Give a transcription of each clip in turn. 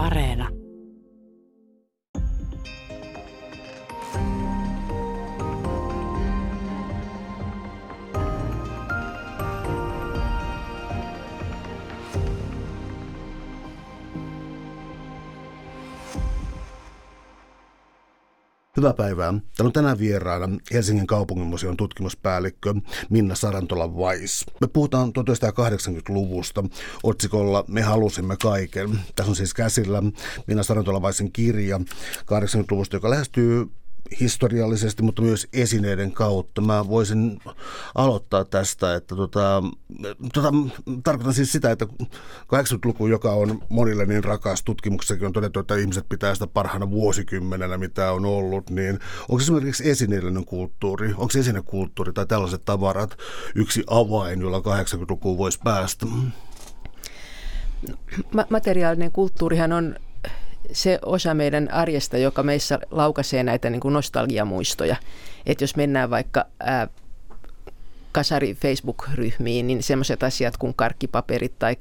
Areena. Hyvää päivää. Täällä on tänään vieraana Helsingin kaupunginmuseon tutkimuspäällikkö Minna Sarantola Vais. Me puhutaan 1980-luvusta otsikolla Me halusimme kaiken. Tässä on siis käsillä Minna Sarantola Vaisin kirja 80-luvusta, joka lähestyy historiallisesti, mutta myös esineiden kautta. Mä voisin aloittaa tästä, että tota, tota, tarkoitan siis sitä, että 80-luku, joka on monille niin rakas, tutkimuksessakin on todettu, että ihmiset pitää sitä parhaana vuosikymmenenä, mitä on ollut, niin onko esimerkiksi esineellinen kulttuuri, onko esinekulttuuri tai tällaiset tavarat yksi avain, jolla 80-lukuun voisi päästä? materiaalinen kulttuurihan on se osa meidän arjesta, joka meissä laukaisee näitä niin kuin nostalgiamuistoja. Että jos mennään vaikka ää, kasari Facebook-ryhmiin, niin semmoiset asiat kuin karkkipaperit tai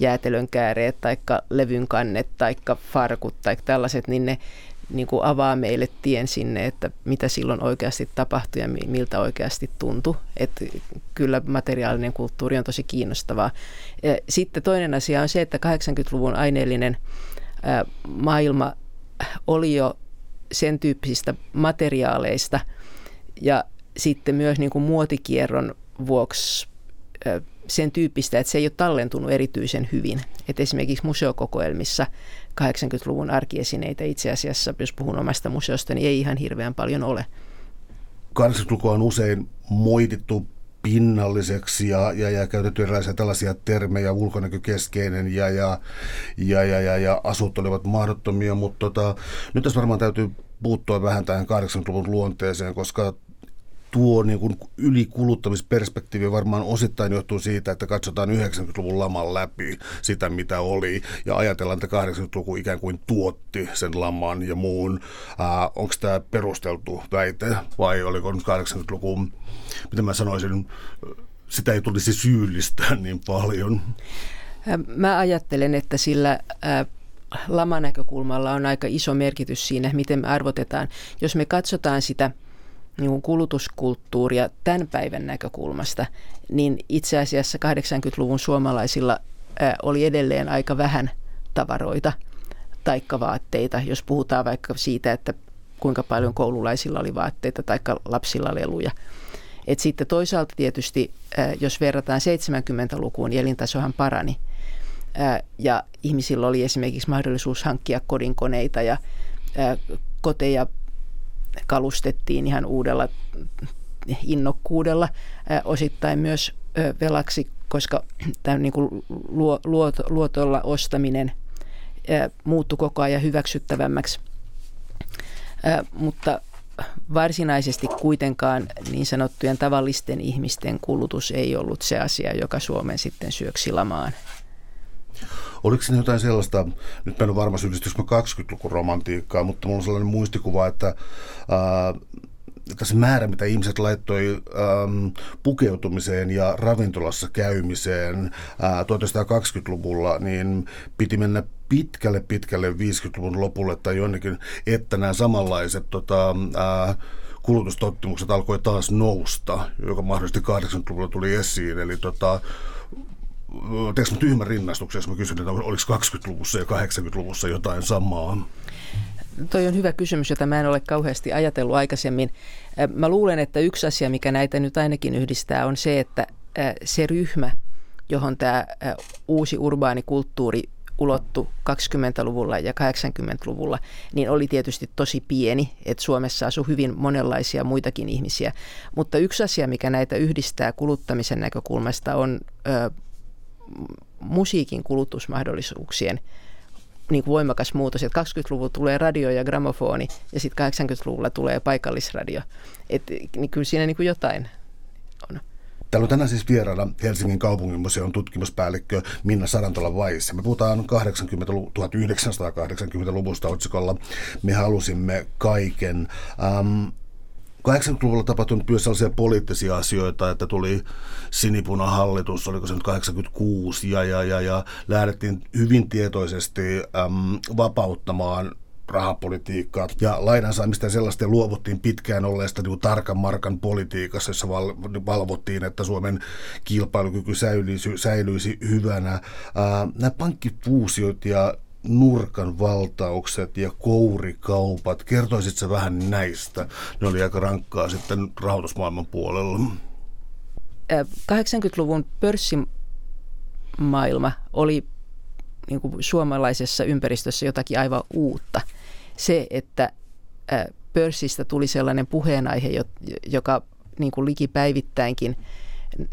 jäätelönkääreet tai levynkannet tai farkut tai tällaiset, niin ne niin kuin avaa meille tien sinne, että mitä silloin oikeasti tapahtui ja miltä oikeasti tuntui. Että kyllä materiaalinen kulttuuri on tosi kiinnostavaa. Sitten toinen asia on se, että 80-luvun aineellinen – maailma oli jo sen tyyppisistä materiaaleista ja sitten myös niin kuin muotikierron vuoksi sen tyyppistä, että se ei ole tallentunut erityisen hyvin. Et esimerkiksi museokokoelmissa 80-luvun arkiesineitä itse asiassa, jos puhun omasta museosta, niin ei ihan hirveän paljon ole. 80-lukua on usein moitittu pinnalliseksi ja, ja, ja käytetty erilaisia tällaisia termejä, ulkonäkökeskeinen ja, ja, ja, ja, ja, ja asut olivat mahdottomia, mutta tota, nyt tässä varmaan täytyy puuttua vähän tähän 80-luvun luonteeseen, koska tuo niin kuin ylikuluttamisperspektiivi varmaan osittain johtuu siitä, että katsotaan 90-luvun laman läpi sitä, mitä oli, ja ajatellaan, että 80-luku ikään kuin tuotti sen laman ja muun. Onko tämä perusteltu väite, vai oliko 80-luku, mitä mä sanoisin, sitä ei tulisi syyllistää niin paljon? Mä ajattelen, että sillä lamanäkökulmalla on aika iso merkitys siinä, miten me arvotetaan. Jos me katsotaan sitä – niin kulutuskulttuuria tämän päivän näkökulmasta, niin itse asiassa 80-luvun suomalaisilla oli edelleen aika vähän tavaroita taikka vaatteita, jos puhutaan vaikka siitä, että kuinka paljon koululaisilla oli vaatteita tai lapsilla leluja. Et sitten toisaalta tietysti, jos verrataan 70-lukuun, niin elintasohan parani. Ja ihmisillä oli esimerkiksi mahdollisuus hankkia kodinkoneita ja koteja kalustettiin ihan uudella innokkuudella, osittain myös velaksi, koska tämä niin kuin luotolla ostaminen muuttui koko ajan hyväksyttävämmäksi. Mutta varsinaisesti kuitenkaan niin sanottujen tavallisten ihmisten kulutus ei ollut se asia, joka Suomen sitten syöksi lamaan. Oliko siinä jotain sellaista, nyt mä en ole varma syyllistyykö 20-lukun romantiikkaa, mutta mulla on sellainen muistikuva, että ää, se määrä, mitä ihmiset laittoi ähm, pukeutumiseen ja ravintolassa käymiseen äh, 1920-luvulla, niin piti mennä pitkälle pitkälle 50-luvun lopulle tai jonnekin, että nämä samanlaiset tota, äh, kulutustottumukset alkoi taas nousta, joka mahdollisesti 80-luvulla tuli esiin. Eli tota, teekö tyhmän rinnastuksen, jos mä kysyn, että oliko 20-luvussa ja 80-luvussa jotain samaa? Toi on hyvä kysymys, jota mä en ole kauheasti ajatellut aikaisemmin. Mä luulen, että yksi asia, mikä näitä nyt ainakin yhdistää, on se, että se ryhmä, johon tämä uusi urbaani kulttuuri ulottu 20-luvulla ja 80-luvulla, niin oli tietysti tosi pieni, että Suomessa asui hyvin monenlaisia muitakin ihmisiä. Mutta yksi asia, mikä näitä yhdistää kuluttamisen näkökulmasta, on musiikin kulutusmahdollisuuksien niin kuin voimakas muutos. Että 20-luvulla tulee radio ja gramofoni ja sitten 80-luvulla tulee paikallisradio. Et, niin kyllä siinä niin kuin jotain on. Täällä on tänään siis vieraana Helsingin kaupunginmuseon tutkimuspäällikkö Minna Sarantola Vais. Me puhutaan 80 1980-luvusta otsikolla Me halusimme kaiken. Ähm, 80-luvulla tapahtunut myös sellaisia poliittisia asioita, että tuli sinipunahallitus, oliko se nyt 86, ja, ja, ja, ja lähdettiin hyvin tietoisesti äm, vapauttamaan rahapolitiikkaa ja lainan saamista sellaista luovuttiin pitkään olleesta niin tarkan markan politiikassa, jossa val, valvottiin, että Suomen kilpailukyky säilyisi, säilyisi hyvänä. Ää, nämä pankkifuusiot ja nurkan valtaukset ja kourikaupat. Kertoisitko vähän näistä? Ne oli aika rankkaa sitten rahoitusmaailman puolella. 80-luvun pörssimaailma oli niin kuin suomalaisessa ympäristössä jotakin aivan uutta. Se, että pörssistä tuli sellainen puheenaihe, joka niin kuin likipäivittäinkin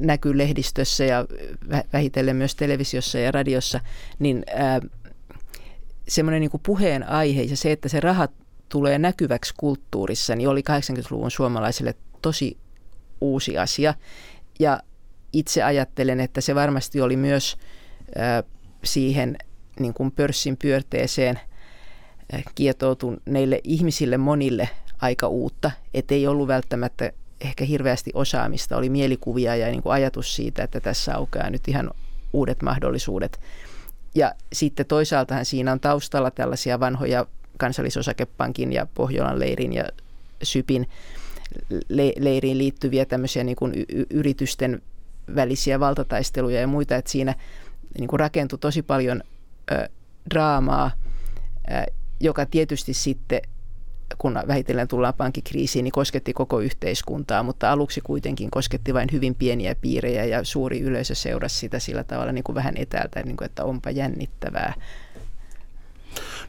näkyy lehdistössä ja vähitellen myös televisiossa ja radiossa, niin semmoinen niin puheenaihe ja se, että se raha tulee näkyväksi kulttuurissa, niin oli 80-luvun suomalaisille tosi uusi asia. Ja itse ajattelen, että se varmasti oli myös siihen niin kuin pörssin pyörteeseen kietoutuneille ihmisille monille aika uutta, että ei ollut välttämättä ehkä hirveästi osaamista, oli mielikuvia ja niin kuin ajatus siitä, että tässä aukeaa nyt ihan uudet mahdollisuudet. Ja sitten toisaaltahan siinä on taustalla tällaisia vanhoja kansallisosakepankin ja Pohjolan leirin ja Sypin leiriin liittyviä tämmöisiä niin kuin yritysten välisiä valtataisteluja ja muita, että siinä niin kuin rakentui tosi paljon ö, draamaa, ö, joka tietysti sitten kun vähitellen tullaan pankkikriisiin, niin kosketti koko yhteiskuntaa, mutta aluksi kuitenkin kosketti vain hyvin pieniä piirejä ja suuri yleisö seurasi sitä sillä tavalla niin kuin vähän etäältä, niin kuin, että onpa jännittävää.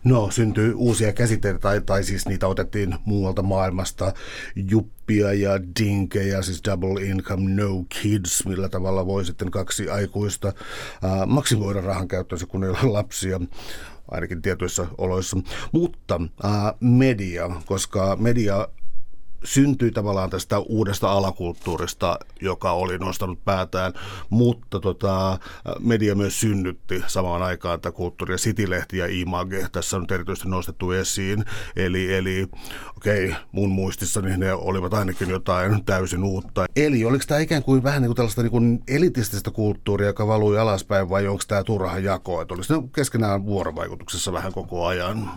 No, syntyy uusia käsitteitä, tai, tai siis niitä otettiin muualta maailmasta, juppia ja dinkejä, siis double income, no kids, millä tavalla voi sitten kaksi aikuista äh, maksimoida rahan käyttöönsä, kun ei ole lapsia ainakin tietyissä oloissa. Mutta ää, media, koska media syntyi tavallaan tästä uudesta alakulttuurista, joka oli nostanut päätään, mutta tota, media myös synnytti samaan aikaan että kulttuuri- ja City-lehti ja Image. Tässä on erityisesti nostettu esiin. Eli, eli okei, okay, mun muistissani ne olivat ainakin jotain täysin uutta. Eli oliko tämä ikään kuin vähän niin kuin tällaista niin kuin elitististä kulttuuria, joka valui alaspäin, vai onko tämä turha jako? Että olisi ne keskenään vuorovaikutuksessa vähän koko ajan?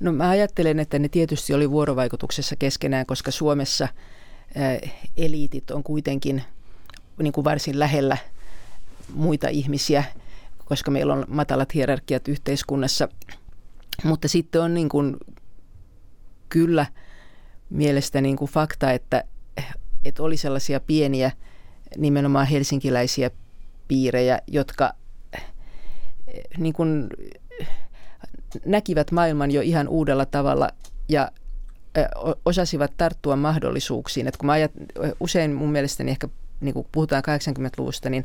No mä ajattelen, että ne tietysti oli vuorovaikutuksessa keskenään, koska Suomessa eliitit on kuitenkin niin kuin varsin lähellä muita ihmisiä, koska meillä on matalat hierarkiat yhteiskunnassa. Mutta sitten on niin kuin kyllä mielestä niin kuin fakta, että, että oli sellaisia pieniä nimenomaan helsinkiläisiä piirejä, jotka niin kuin näkivät maailman jo ihan uudella tavalla ja osasivat tarttua mahdollisuuksiin. Et kun mä ajat, usein mun mielestäni ehkä niin kun puhutaan 80-luvusta, niin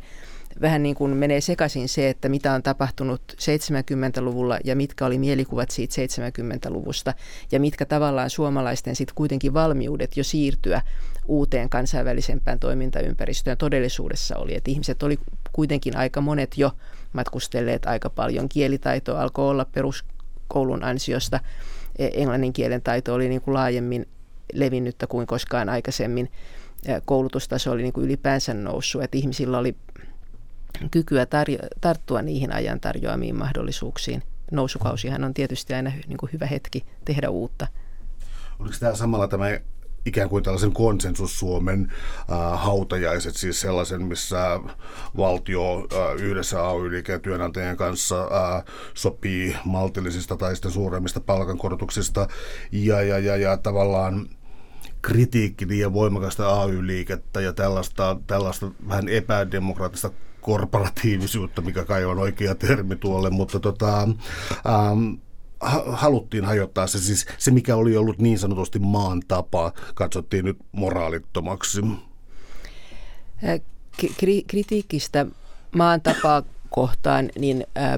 vähän niin kuin menee sekaisin se, että mitä on tapahtunut 70-luvulla ja mitkä oli mielikuvat siitä 70-luvusta ja mitkä tavallaan suomalaisten sitten kuitenkin valmiudet jo siirtyä uuteen kansainvälisempään toimintaympäristöön todellisuudessa oli. Että ihmiset oli kuitenkin aika monet jo matkustelleet aika paljon. Kielitaito alkoi olla peruskoulun ansiosta. E, englannin kielen taito oli niin kuin laajemmin levinnyttä kuin koskaan aikaisemmin. Koulutustaso oli niin kuin ylipäänsä noussut, että ihmisillä oli kykyä tarjo- tarttua niihin ajan tarjoamiin mahdollisuuksiin. Nousukausihan on tietysti aina niin kuin hyvä hetki tehdä uutta. Oliko tämä samalla tämä ikään kuin tällaisen konsensus Suomen äh, hautajaiset, siis sellaisen, missä valtio äh, yhdessä AY-liikkeen työnantajien kanssa äh, sopii maltillisista tai sitten suuremmista palkankorotuksista. Ja, ja, ja, ja tavallaan kritiikki liian voimakasta AY-liikettä ja tällaista, tällaista vähän epädemokraattista korporatiivisuutta, mikä kai on oikea termi tuolle, mutta tota, ähm, haluttiin hajottaa se, siis se mikä oli ollut niin sanotusti maan tapa, katsottiin nyt moraalittomaksi. Kri- kritiikistä maan tapaa kohtaan, niin äh,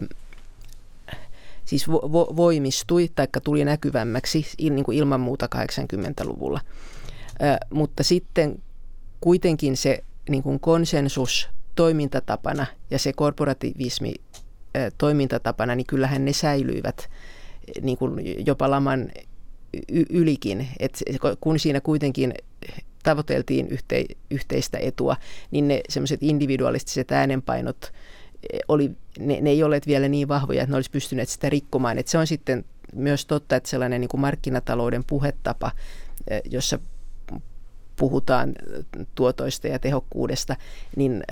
siis vo- vo- voimistui tai tuli näkyvämmäksi niin kuin ilman muuta 80-luvulla. Äh, mutta sitten kuitenkin se niin kuin konsensus toimintatapana ja se korporativismi äh, toimintatapana, niin kyllähän ne säilyivät niin kuin jopa laman ylikin, että kun siinä kuitenkin tavoiteltiin yhte, yhteistä etua, niin ne semmoiset individualistiset äänenpainot e, oli, ne, ne ei ole vielä niin vahvoja, että ne olisi pystyneet sitä rikkomaan. Että se on sitten myös totta, että sellainen niin kuin markkinatalouden puhetapa, e, jossa puhutaan tuotoista ja tehokkuudesta, niin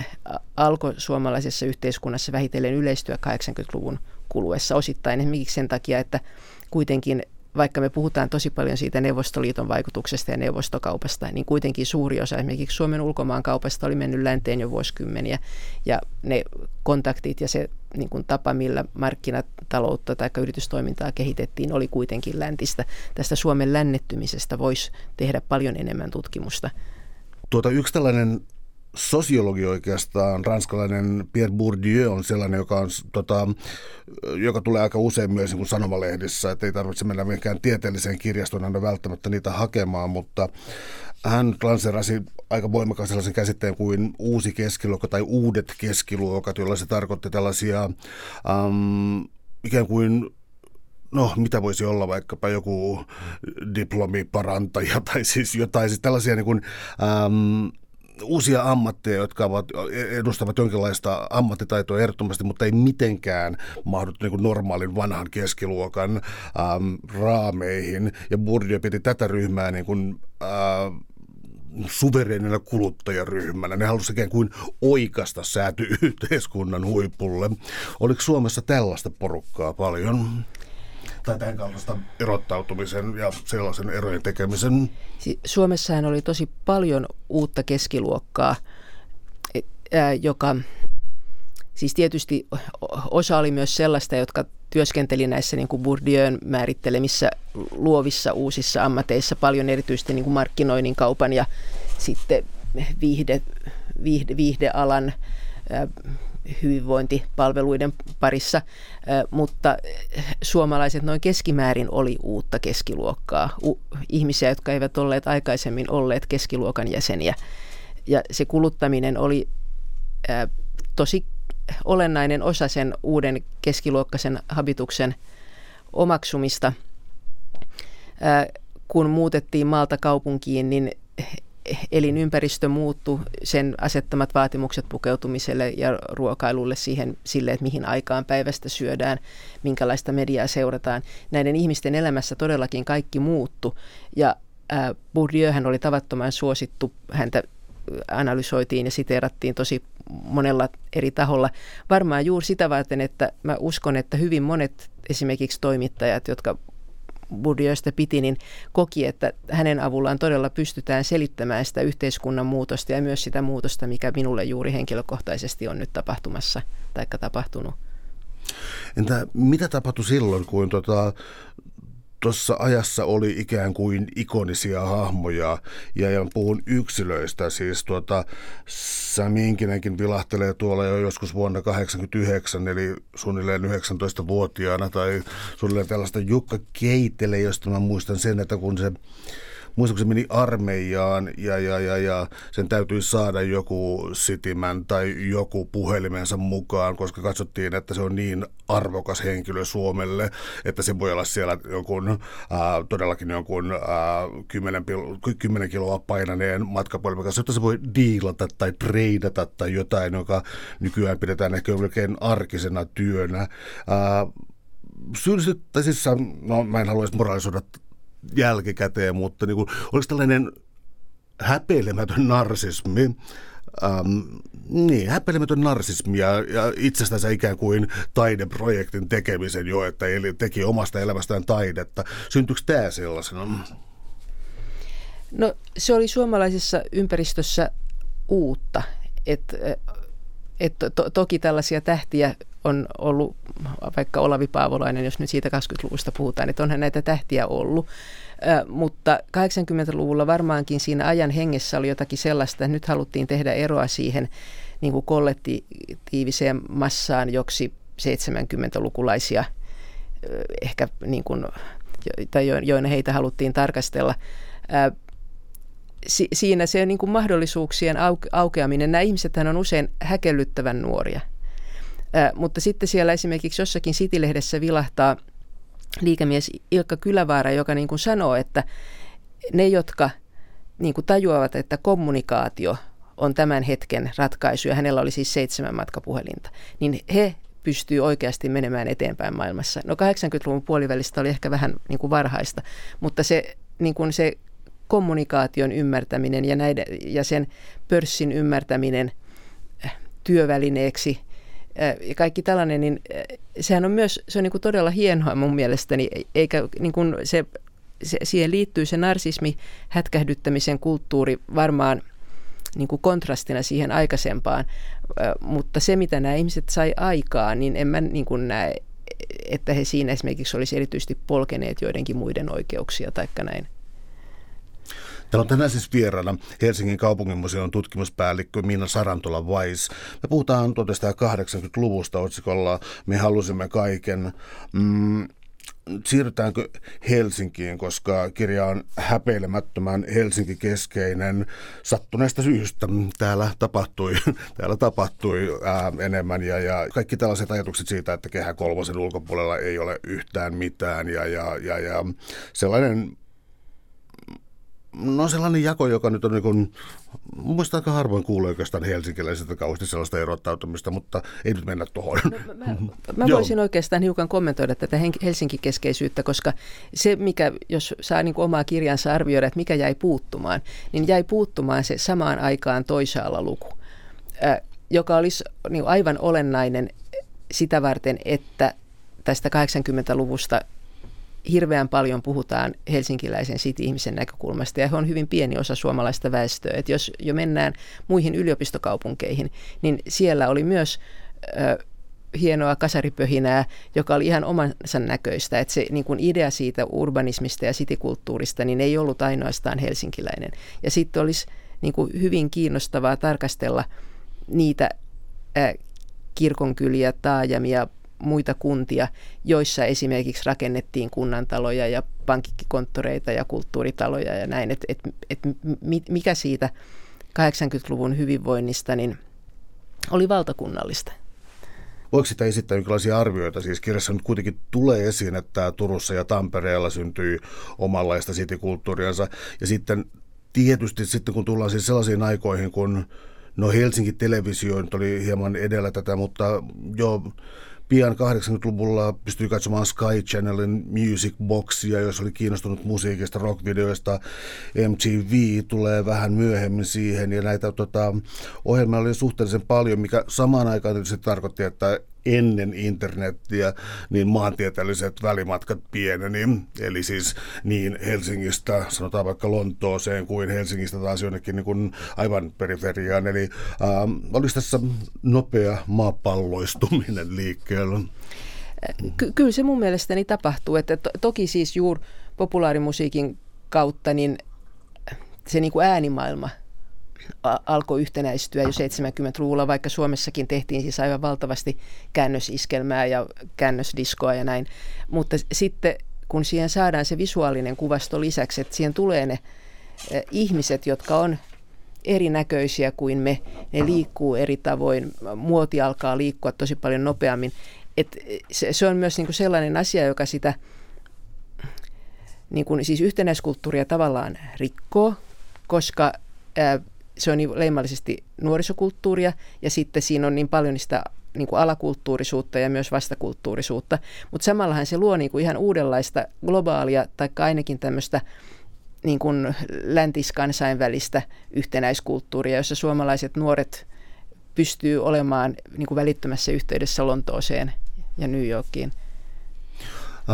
alkoi suomalaisessa yhteiskunnassa vähitellen yleistyä 80-luvun kuluessa osittain esimerkiksi sen takia, että kuitenkin vaikka me puhutaan tosi paljon siitä Neuvostoliiton vaikutuksesta ja neuvostokaupasta, niin kuitenkin suuri osa esimerkiksi Suomen ulkomaankaupasta oli mennyt länteen jo vuosikymmeniä. Ja ne kontaktit ja se niin kuin tapa, millä markkinataloutta tai yritystoimintaa kehitettiin, oli kuitenkin läntistä. Tästä Suomen lännettymisestä voisi tehdä paljon enemmän tutkimusta. Tuota, yksi tällainen sosiologi oikeastaan, ranskalainen Pierre Bourdieu on sellainen, joka, on, tota, joka tulee aika usein myös niin sanomalehdissä, että ei tarvitse mennä mihinkään tieteelliseen kirjastoon aina välttämättä niitä hakemaan, mutta hän lanserasi aika voimakkaan sellaisen käsitteen kuin uusi keskiluokka tai uudet keskiluokat, jolla se tarkoitti tällaisia um, ikään kuin no mitä voisi olla vaikkapa joku diplomiparantaja tai siis jotain, siis tällaisia niin kuin, ähm, uusia ammatteja, jotka ovat, edustavat jonkinlaista ammattitaitoa ehdottomasti, mutta ei mitenkään mahdu niin kuin normaalin vanhan keskiluokan ähm, raameihin. Ja Bourdieu piti tätä ryhmää niin kuin, äh, suvereenina kuluttajaryhmänä. Ne halusivat ikään kuin oikasta sääty-yhteiskunnan huipulle. Oliko Suomessa tällaista porukkaa paljon? Tai tämän kaltaista erottautumisen ja sellaisen erojen tekemisen? Suomessahan oli tosi paljon uutta keskiluokkaa, e, joka siis tietysti osa oli myös sellaista, jotka työskenteli näissä niin kuin Bourdieun määrittelemissä luovissa uusissa ammateissa paljon erityisesti niin kuin markkinoinnin, kaupan ja sitten viihde, viihde, viihdealan hyvinvointipalveluiden parissa, mutta suomalaiset noin keskimäärin oli uutta keskiluokkaa, ihmisiä, jotka eivät olleet aikaisemmin olleet keskiluokan jäseniä. Ja se kuluttaminen oli tosi olennainen osa sen uuden keskiluokkaisen habituksen omaksumista. Kun muutettiin maalta kaupunkiin, niin elinympäristö muuttui, sen asettamat vaatimukset pukeutumiselle ja ruokailulle siihen, sille, että mihin aikaan päivästä syödään, minkälaista mediaa seurataan. Näiden ihmisten elämässä todellakin kaikki muuttu ja äh, Bourdieuhän oli tavattoman suosittu, häntä analysoitiin ja siteerattiin tosi monella eri taholla. Varmaan juuri sitä varten, että mä uskon, että hyvin monet esimerkiksi toimittajat, jotka Bourdieusta piti, niin koki, että hänen avullaan todella pystytään selittämään sitä yhteiskunnan muutosta ja myös sitä muutosta, mikä minulle juuri henkilökohtaisesti on nyt tapahtumassa tai tapahtunut. Entä mitä tapahtui silloin, kun tota, tuossa ajassa oli ikään kuin ikonisia hahmoja, ja, puhun yksilöistä, siis tuota, Sami Inkinenkin vilahtelee tuolla jo joskus vuonna 1989, eli suunnilleen 19-vuotiaana, tai suunnilleen tällaista Jukka Keitele, josta mä muistan sen, että kun se muistan, kun se meni armeijaan ja, ja, ja, ja sen täytyi saada joku sitimän tai joku puhelimensa mukaan, koska katsottiin, että se on niin arvokas henkilö Suomelle, että se voi olla siellä jonkun, äh, todellakin jonkun äh, 10, 10 kiloa painaneen matkapuhelimen kanssa, jotta se voi diilata tai treidata tai jotain, joka nykyään pidetään ehkä oikein arkisena työnä. Äh, syyllistyt, tai siis no, mä en haluaisi moralisoida jälkikäteen, mutta niin kuin, oliko tällainen häpeilemätön narsismi, ähm, niin, häpeilemätön narsismi ja, ja itsestänsä ikään kuin taideprojektin tekemisen jo, että eli teki omasta elämästään taidetta. Syntyykö tämä sellaisena? No se oli suomalaisessa ympäristössä uutta, että et to, toki tällaisia tähtiä on ollut, vaikka Olavi Paavolainen, jos nyt siitä 20-luvusta puhutaan, että onhan näitä tähtiä ollut. Ö, mutta 80-luvulla varmaankin siinä ajan hengessä oli jotakin sellaista, että nyt haluttiin tehdä eroa siihen niin kuin kollektiiviseen massaan, joksi 70-lukulaisia ehkä niin kuin, tai joina heitä haluttiin tarkastella. Ö, si, siinä se niin kuin mahdollisuuksien auke, aukeaminen, nämä ihmiset on usein häkellyttävän nuoria. Mutta sitten siellä esimerkiksi jossakin City-lehdessä vilahtaa liikemies Ilkka Kylävaara, joka niin kuin sanoo, että ne, jotka niin kuin tajuavat, että kommunikaatio on tämän hetken ratkaisu, ja hänellä oli siis seitsemän matkapuhelinta, niin he pystyy oikeasti menemään eteenpäin maailmassa. No 80-luvun puolivälistä oli ehkä vähän niin kuin varhaista, mutta se, niin kuin se kommunikaation ymmärtäminen ja, näiden, ja sen pörssin ymmärtäminen työvälineeksi ja kaikki tällainen, niin sehän on myös se on niin kuin todella hienoa mun mielestäni, eikä niin kuin se, se, siihen liittyy se narsismi, hätkähdyttämisen kulttuuri varmaan niin kuin kontrastina siihen aikaisempaan, mutta se mitä nämä ihmiset sai aikaa, niin en mä niin kuin näe, että he siinä esimerkiksi olisi erityisesti polkeneet joidenkin muiden oikeuksia tai näin. Täällä on tänään siis vieraana Helsingin kaupunginmuseon tutkimuspäällikkö Miina Sarantola Vais. Me puhutaan 1980-luvusta otsikolla Me halusimme kaiken. Mm, siirrytäänkö Helsinkiin, koska kirja on häpeilemättömän Helsinki-keskeinen sattuneesta syystä. Täällä tapahtui, täällä tapahtui ää, enemmän ja, ja kaikki tällaiset ajatukset siitä, että kehä kolmosen ulkopuolella ei ole yhtään mitään ja, ja, ja, ja sellainen No sellainen jako, joka nyt on niin kuin, mielestä aika harvoin kuulee oikeastaan helsinkiläiseltä kauheasti sellaista erottautumista, mutta ei nyt mennä tuohon. No, mä, mä voisin oikeastaan hiukan kommentoida tätä Helsinki-keskeisyyttä, koska se, mikä, jos saa niin kuin omaa kirjansa arvioida, että mikä jäi puuttumaan, niin jäi puuttumaan se samaan aikaan toisaalla luku, joka olisi niin aivan olennainen sitä varten, että tästä 80-luvusta hirveän paljon puhutaan helsinkiläisen city-ihmisen näkökulmasta ja he on hyvin pieni osa suomalaista väestöä. Et jos jo mennään muihin yliopistokaupunkeihin, niin siellä oli myös ö, hienoa kasaripöhinää, joka oli ihan omansa näköistä. Että se niin idea siitä urbanismista ja sitikulttuurista niin ei ollut ainoastaan helsinkiläinen. Ja sitten olisi niin hyvin kiinnostavaa tarkastella niitä ä, kirkonkyliä, taajamia, muita kuntia, joissa esimerkiksi rakennettiin kunnantaloja ja pankkikonttoreita ja kulttuuritaloja ja näin. Että et, et mikä siitä 80-luvun hyvinvoinnista niin oli valtakunnallista. Voiko sitä esittää jonkinlaisia arvioita? Siis kirjassa nyt kuitenkin tulee esiin, että Turussa ja Tampereella syntyi omanlaista sitikulttuuriansa. Ja sitten tietysti sitten kun tullaan siis sellaisiin aikoihin, kun no Helsingin televisio nyt oli hieman edellä tätä, mutta jo pian 80-luvulla pystyi katsomaan Sky Channelin Music Boxia, jos oli kiinnostunut musiikista, rockvideoista. MTV tulee vähän myöhemmin siihen ja näitä tota, ohjelmia oli suhteellisen paljon, mikä samaan aikaan tietysti tarkoitti, että ennen internettiä, niin maantieteelliset välimatkat pieneni. Eli siis niin Helsingistä, sanotaan vaikka Lontooseen, kuin Helsingistä taas jonnekin niin kuin aivan periferiaan. Eli ähm, olisi tässä nopea maapalloistuminen liikkeellä. Ky- kyllä se mun mielestäni tapahtuu. Että to- toki siis juuri populaarimusiikin kautta niin se niin kuin äänimaailma – alkoi yhtenäistyä jo 70-luvulla, vaikka Suomessakin tehtiin siis aivan valtavasti käännösiskelmää ja käännösdiskoa ja näin. Mutta sitten kun siihen saadaan se visuaalinen kuvasto lisäksi, että siihen tulee ne ihmiset, jotka on erinäköisiä kuin me, ne liikkuu eri tavoin, muoti alkaa liikkua tosi paljon nopeammin. Et se, se on myös niinku sellainen asia, joka sitä niin siis yhtenäiskulttuuria tavallaan rikkoo, koska ää, se on niin leimallisesti nuorisokulttuuria ja sitten siinä on niin paljon sitä niin kuin alakulttuurisuutta ja myös vastakulttuurisuutta. Mutta samallahan se luo niin kuin ihan uudenlaista globaalia tai ainakin tämmöistä niin kuin läntis-kansainvälistä yhtenäiskulttuuria, jossa suomalaiset nuoret pystyy olemaan niin kuin välittömässä yhteydessä Lontooseen ja New Yorkiin.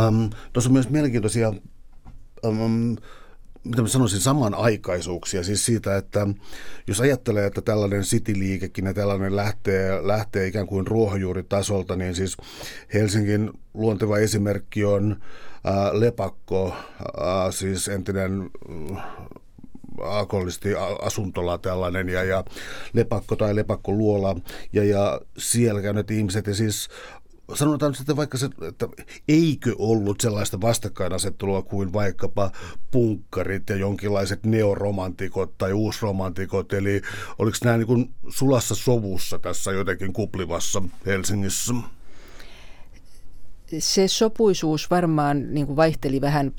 Um, Tuossa on myös mielenkiintoisia um, mitä mä sanoisin, samanaikaisuuksia. Siis siitä, että jos ajattelee, että tällainen city-liikekin ja tällainen lähtee, lähtee ikään kuin ruohonjuuritasolta, niin siis Helsingin luonteva esimerkki on ää, Lepakko, ää, siis entinen alkoholisti asuntola tällainen ja, ja lepakko tai luola ja, ja siellä käyneet ihmiset ja siis sanotaan sitten vaikka se, että eikö ollut sellaista vastakkainasettelua kuin vaikkapa punkkarit ja jonkinlaiset neoromantikot tai uusromantikot, eli oliko nämä niin kuin sulassa sovussa tässä jotenkin kuplivassa Helsingissä? se sopuisuus varmaan niin kuin vaihteli vähän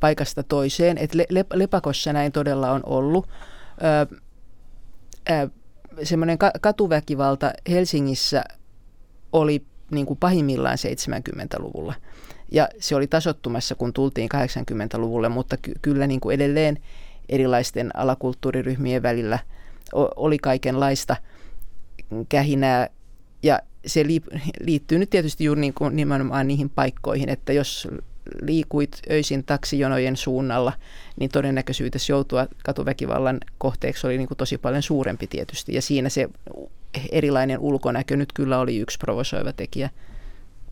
paikasta toiseen. Et le, Lepakossa näin todella on ollut. Öö, öö, semmoinen katuväkivalta Helsingissä oli niin kuin pahimmillaan 70-luvulla. Ja se oli tasottumassa, kun tultiin 80-luvulle, mutta ky- kyllä niin kuin edelleen erilaisten alakulttuuriryhmien välillä oli kaikenlaista kähinää. Ja se liittyy nyt tietysti juuri niin kuin nimenomaan niihin paikkoihin, että jos liikuit öisin taksijonojen suunnalla, niin todennäköisyytesi joutua katuväkivallan kohteeksi oli niin kuin tosi paljon suurempi tietysti. Ja siinä se erilainen ulkonäkö nyt kyllä oli yksi provosoiva tekijä.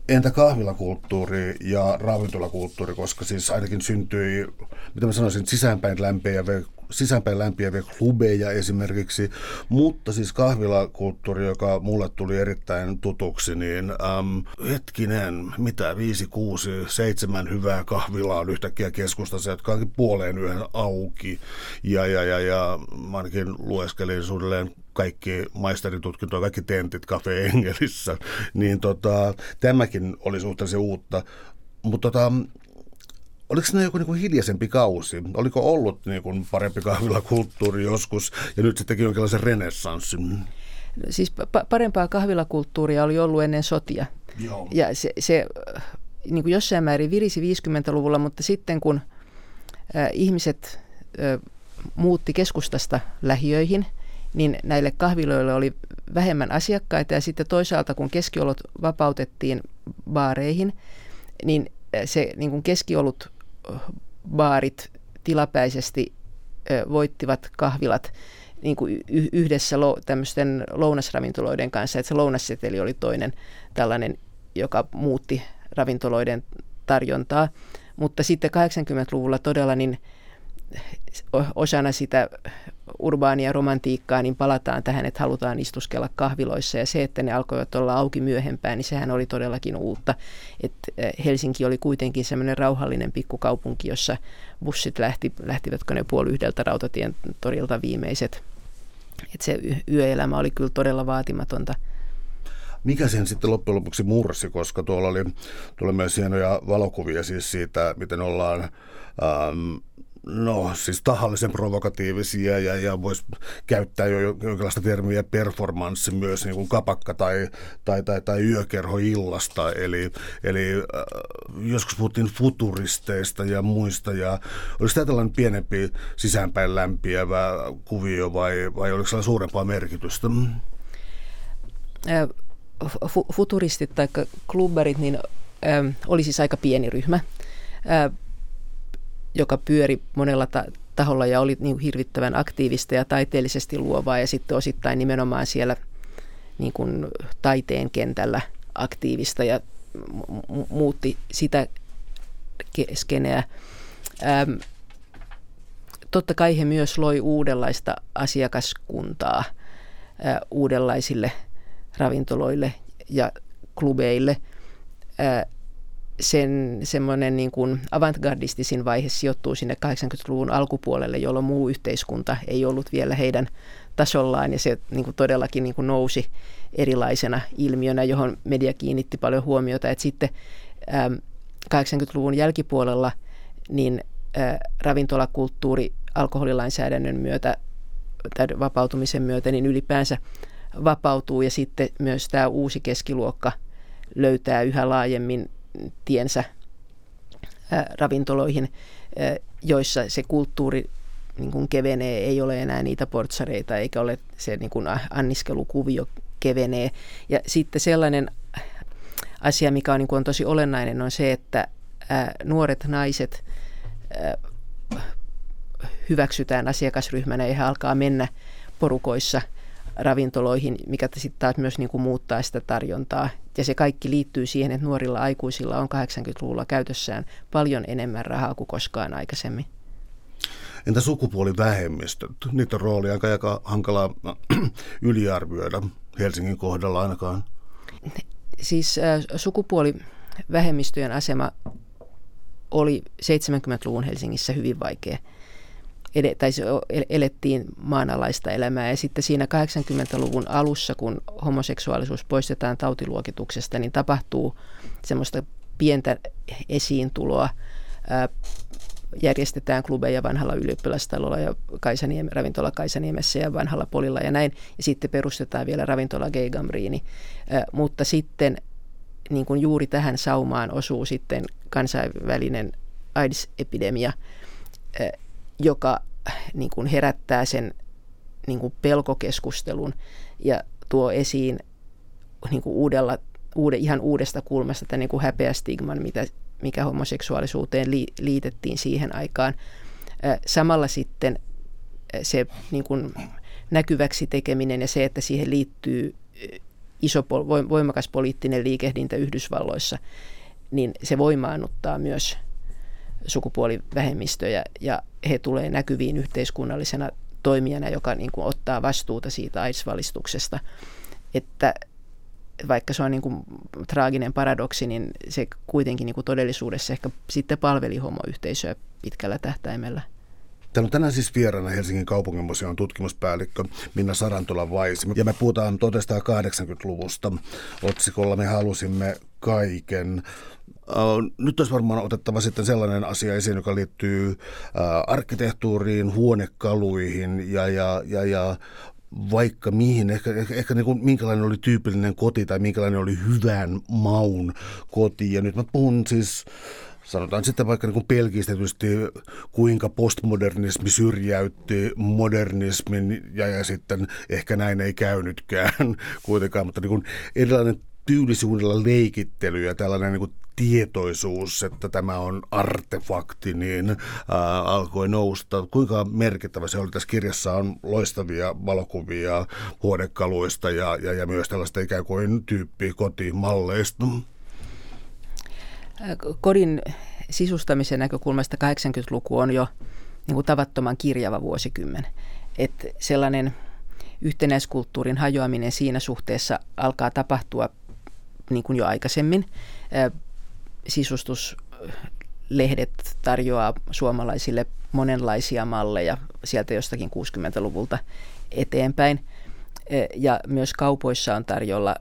Entä kahvilakulttuuri ja ravintolakulttuuri, koska siis ainakin syntyi, mitä mä sanoisin, sisäänpäin lämpiäviä, sisäänpäin lämpiäviä klubeja esimerkiksi, mutta siis kahvilakulttuuri, joka mulle tuli erittäin tutuksi, niin äm, hetkinen, mitä, viisi, kuusi, seitsemän hyvää kahvilaa on yhtäkkiä keskustassa, jotka onkin puoleen yhden auki. Ja, ja, ja, ja mä ainakin lueskelin suunnilleen kaikki maisteritutkintoja, kaikki tentit Cafe Engelissä, niin tota, tämäkin oli suhteellisen uutta. Mutta tota, oliko se joku niin hiljaisempi kausi? Oliko ollut niin kuin parempi kahvilakulttuuri joskus ja nyt sitten jonkinlaisen renessanssin? Siis pa- parempaa kahvilakulttuuria oli ollut ennen sotia. Joo. Ja se, se niin kuin jossain määrin virisi 50-luvulla, mutta sitten kun äh, ihmiset äh, muutti keskustasta lähiöihin – niin näille kahviloille oli vähemmän asiakkaita ja sitten toisaalta kun keskiolot vapautettiin baareihin, niin se niin kuin keskiolut baarit tilapäisesti voittivat kahvilat niin kuin yhdessä tämmöisten lounasravintoloiden kanssa, että se lounasseteli oli toinen tällainen, joka muutti ravintoloiden tarjontaa. Mutta sitten 80-luvulla todella niin osana sitä urbaania romantiikkaa, niin palataan tähän, että halutaan istuskella kahviloissa. Ja se, että ne alkoivat olla auki myöhempään, niin sehän oli todellakin uutta. Et eh, Helsinki oli kuitenkin semmoinen rauhallinen pikkukaupunki, jossa bussit lähti, lähtivätkö ne puoli yhdeltä rautatien torilta viimeiset. Et se yöelämä oli kyllä todella vaatimatonta mikä sen sitten loppujen lopuksi mursi, koska tuolla oli, tuolla myös hienoja valokuvia siis siitä, miten ollaan No siis tahallisen provokatiivisia ja, ja voisi käyttää jo jonkinlaista termiä performanssi myös niin kuin kapakka tai, tai, tai, tai yökerho illasta. Eli, eli äh, joskus puhuttiin futuristeista ja muista ja oliko tämä tällainen pienempi sisäänpäin lämpiävä kuvio vai, vai oliko sillä suurempaa merkitystä? Äh, futuristit tai klubberit niin, äh, oli siis aika pieni ryhmä. Äh, joka pyöri monella ta- taholla ja oli niin hirvittävän aktiivista ja taiteellisesti luovaa ja sitten osittain nimenomaan siellä niin kuin taiteen kentällä aktiivista ja mu- muutti sitä skeneä. Ähm, totta kai he myös loi uudenlaista asiakaskuntaa äh, uudenlaisille ravintoloille ja klubeille. Äh, sen semmoinen niin kuin avantgardistisin vaihe sijoittuu sinne 80-luvun alkupuolelle, jolloin muu yhteiskunta ei ollut vielä heidän tasollaan ja se niin kuin todellakin niin kuin nousi erilaisena ilmiönä, johon media kiinnitti paljon huomiota. Et sitten ähm, 80-luvun jälkipuolella niin ravintolakulttuuri alkoholilainsäädännön myötä tai vapautumisen myötä niin ylipäänsä vapautuu ja sitten myös tämä uusi keskiluokka löytää yhä laajemmin tiensä ravintoloihin, joissa se kulttuuri niin kuin kevenee, ei ole enää niitä portsareita eikä ole se niin kuin anniskelukuvio kevenee. Ja sitten sellainen asia, mikä on, niin kuin on tosi olennainen, on se, että nuoret naiset hyväksytään asiakasryhmänä ja he alkaa mennä porukoissa – ravintoloihin, mikä sitten taas myös niin kuin muuttaa sitä tarjontaa. Ja se kaikki liittyy siihen, että nuorilla aikuisilla on 80-luvulla käytössään paljon enemmän rahaa kuin koskaan aikaisemmin. Entä sukupuolivähemmistöt? Rooli on aika hankala yliarvioida Helsingin kohdalla ainakaan. Siis äh, sukupuolivähemmistöjen asema oli 70-luvun Helsingissä hyvin vaikea. Tai elettiin maanalaista elämää. Ja sitten siinä 80-luvun alussa, kun homoseksuaalisuus poistetaan tautiluokituksesta, niin tapahtuu semmoista pientä esiintuloa. järjestetään klubeja vanhalla ylioppilastalolla ja Kaisaniem, ravintola Kaisaniemessä ja vanhalla polilla ja näin. Ja sitten perustetaan vielä ravintola Geigamriini. mutta sitten niin kuin juuri tähän saumaan osuu sitten kansainvälinen AIDS-epidemia, joka niin kuin herättää sen niin kuin pelkokeskustelun ja tuo esiin niin kuin uudella, uude, ihan uudesta kulmasta tämän niin häpeästigman, mitä, mikä homoseksuaalisuuteen liitettiin siihen aikaan. Samalla sitten se niin kuin näkyväksi tekeminen ja se, että siihen liittyy iso voimakas poliittinen liikehdintä Yhdysvalloissa, niin se voimaannuttaa myös sukupuolivähemmistöjä ja he tulee näkyviin yhteiskunnallisena toimijana, joka niin kuin ottaa vastuuta siitä AIDS-valistuksesta. Että vaikka se on niin kuin traaginen paradoksi, niin se kuitenkin niin kuin todellisuudessa ehkä sitten palveli homoyhteisöä pitkällä tähtäimellä. Täällä on tänään siis vieraana Helsingin kaupunginmuseon tutkimuspäällikkö Minna Sarantola Vaisi. Ja me puhutaan 1980-luvusta. Otsikolla me halusimme kaiken. Nyt olisi varmaan otettava sitten sellainen asia esiin, joka liittyy arkkitehtuuriin, huonekaluihin ja, ja, ja, ja vaikka mihin, ehkä, ehkä, ehkä niin kuin minkälainen oli tyypillinen koti tai minkälainen oli hyvän maun koti. Ja nyt mä puhun siis sanotaan sitten vaikka niin kuin pelkistetysti, kuinka postmodernismi syrjäytti modernismin ja, ja sitten ehkä näin ei käynytkään kuitenkaan, mutta niin kuin erilainen tyylisuudella leikittely ja tällainen niin kuin tietoisuus, että tämä on artefakti, niin ää, alkoi nousta. Kuinka merkittävä se oli? Tässä kirjassa on loistavia valokuvia huonekaluista ja, ja, ja myös tällaista ikään kuin tyyppi kotimalleista. Kodin sisustamisen näkökulmasta 80-luku on jo niin kuin tavattoman kirjava vuosikymmen. Että sellainen yhtenäiskulttuurin hajoaminen siinä suhteessa alkaa tapahtua niin kuin jo aikaisemmin. Sisustuslehdet tarjoaa suomalaisille monenlaisia malleja sieltä jostakin 60-luvulta eteenpäin. Ja myös kaupoissa on tarjolla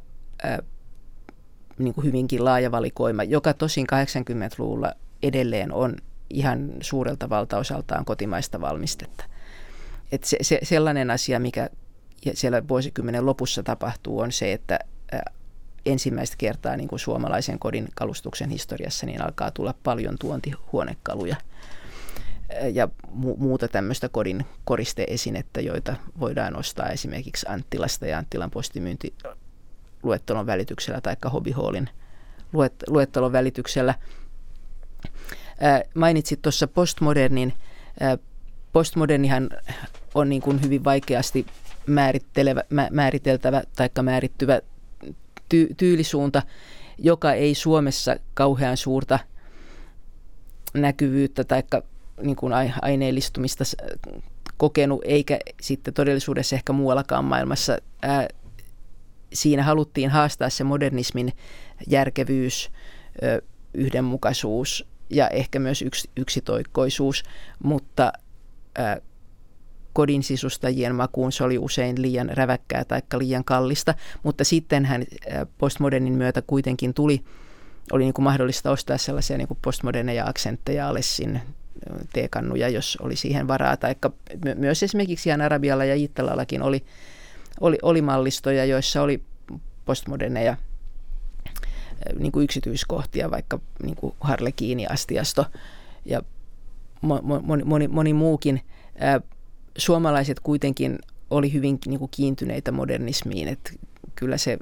niin kuin hyvinkin laaja valikoima, joka tosin 80-luvulla edelleen on ihan suurelta valtaosaltaan kotimaista valmistetta. Et se, se, sellainen asia, mikä siellä vuosikymmenen lopussa tapahtuu, on se, että ensimmäistä kertaa niin kuin suomalaisen kodin kalustuksen historiassa niin alkaa tulla paljon tuontihuonekaluja ja mu- muuta tämmöistä kodin koristeesinettä, joita voidaan ostaa esimerkiksi Anttilasta ja Anttilan postimyynti luettelon välityksellä tai Hobbyhallin luet, luettelon välityksellä. Ää, mainitsit tuossa postmodernin. Ää, postmodernihan on niin kuin hyvin vaikeasti määrittelevä, mä, määriteltävä tai määrittyvä ty, tyylisuunta, joka ei Suomessa kauhean suurta näkyvyyttä tai niin kuin aineellistumista kokenut, eikä sitten todellisuudessa ehkä muuallakaan maailmassa. Ää, siinä haluttiin haastaa se modernismin järkevyys, yhdenmukaisuus ja ehkä myös yks, yksitoikkoisuus, mutta kodin sisustajien makuun se oli usein liian räväkkää tai liian kallista, mutta sittenhän postmodernin myötä kuitenkin tuli, oli niin kuin mahdollista ostaa sellaisia niin kuin postmoderneja aksentteja, Alessin teekannuja, jos oli siihen varaa, tai myös esimerkiksi ihan Arabialla ja Ittalallakin oli oli, oli mallistoja, joissa oli postmoderneja niin kuin yksityiskohtia, vaikka niin kuin Harlekiini-astiasto ja moni, moni, moni muukin. Suomalaiset kuitenkin oli hyvin niin kuin kiintyneitä modernismiin, että kyllä se,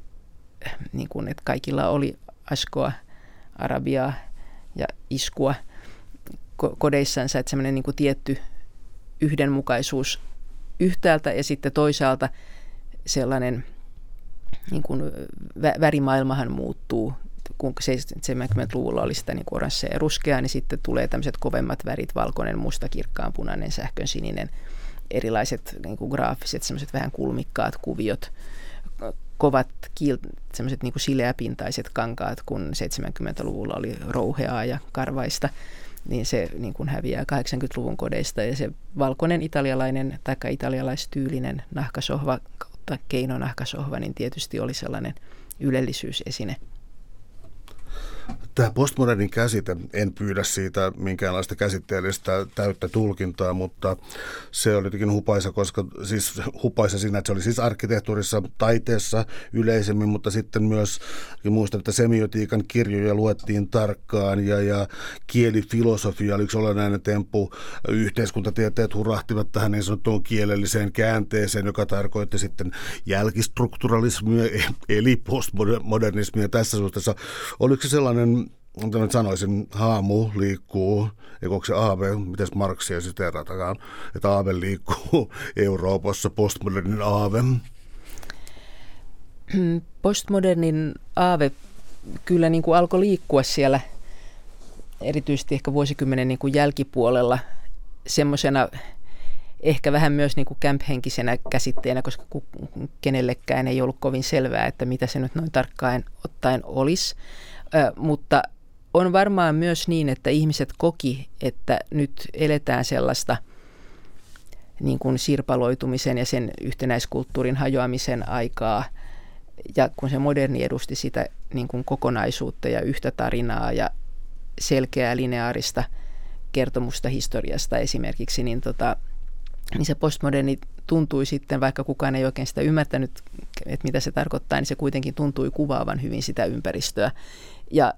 niin kuin, että kaikilla oli askoa, arabiaa ja iskua kodeissansa, että semmoinen niin kuin tietty yhdenmukaisuus yhtäältä ja sitten toisaalta – sellainen niin kuin värimaailmahan muuttuu. Kun 70-luvulla oli sitä niin oranssia ja ruskeaa, niin sitten tulee tämmöiset kovemmat värit, valkoinen, musta, kirkkaan punainen, sähkön sininen, erilaiset niin kuin graafiset, semmoiset vähän kulmikkaat kuviot, kovat, kiil, semmoiset niin sileäpintaiset kankaat, kun 70-luvulla oli rouheaa ja karvaista. niin se niin kuin häviää 80-luvun kodeista ja se valkoinen italialainen tai italialaistyylinen nahkasohva kautta keinonahkasohva, niin tietysti oli sellainen ylellisyysesine. Tämä postmodernin käsite, en pyydä siitä minkäänlaista käsitteellistä täyttä tulkintaa, mutta se oli jotenkin hupaisa, koska siis hupaisa siinä, että se oli siis arkkitehtuurissa, taiteessa yleisemmin, mutta sitten myös muistan, että semiotiikan kirjoja luettiin tarkkaan ja, ja kielifilosofia oli yksi olennainen temppu. Yhteiskuntatieteet hurahtivat tähän niin sanottuun kielelliseen käänteeseen, joka tarkoitti sitten jälkistrukturalismia eli postmodernismia tässä suhteessa. Oliko se sellainen mitä nyt sanoisin, haamu liikkuu, eikö se aave, miten Marksia siteerataan, että aave liikkuu Euroopassa, postmodernin aave? Postmodernin aave kyllä niin kuin alkoi liikkua siellä erityisesti ehkä vuosikymmenen niin kuin jälkipuolella semmoisena ehkä vähän myös niin kuin camp-henkisenä käsitteenä, koska kenellekään ei ollut kovin selvää, että mitä se nyt noin tarkkaan ottaen olisi. Ö, mutta on varmaan myös niin, että ihmiset koki, että nyt eletään sellaista niin kuin sirpaloitumisen ja sen yhtenäiskulttuurin hajoamisen aikaa. Ja kun se moderni edusti sitä niin kuin kokonaisuutta ja yhtä tarinaa ja selkeää lineaarista kertomusta historiasta esimerkiksi, niin, tota, niin se postmoderni tuntui sitten, vaikka kukaan ei oikein sitä ymmärtänyt, että mitä se tarkoittaa, niin se kuitenkin tuntui kuvaavan hyvin sitä ympäristöä. Ja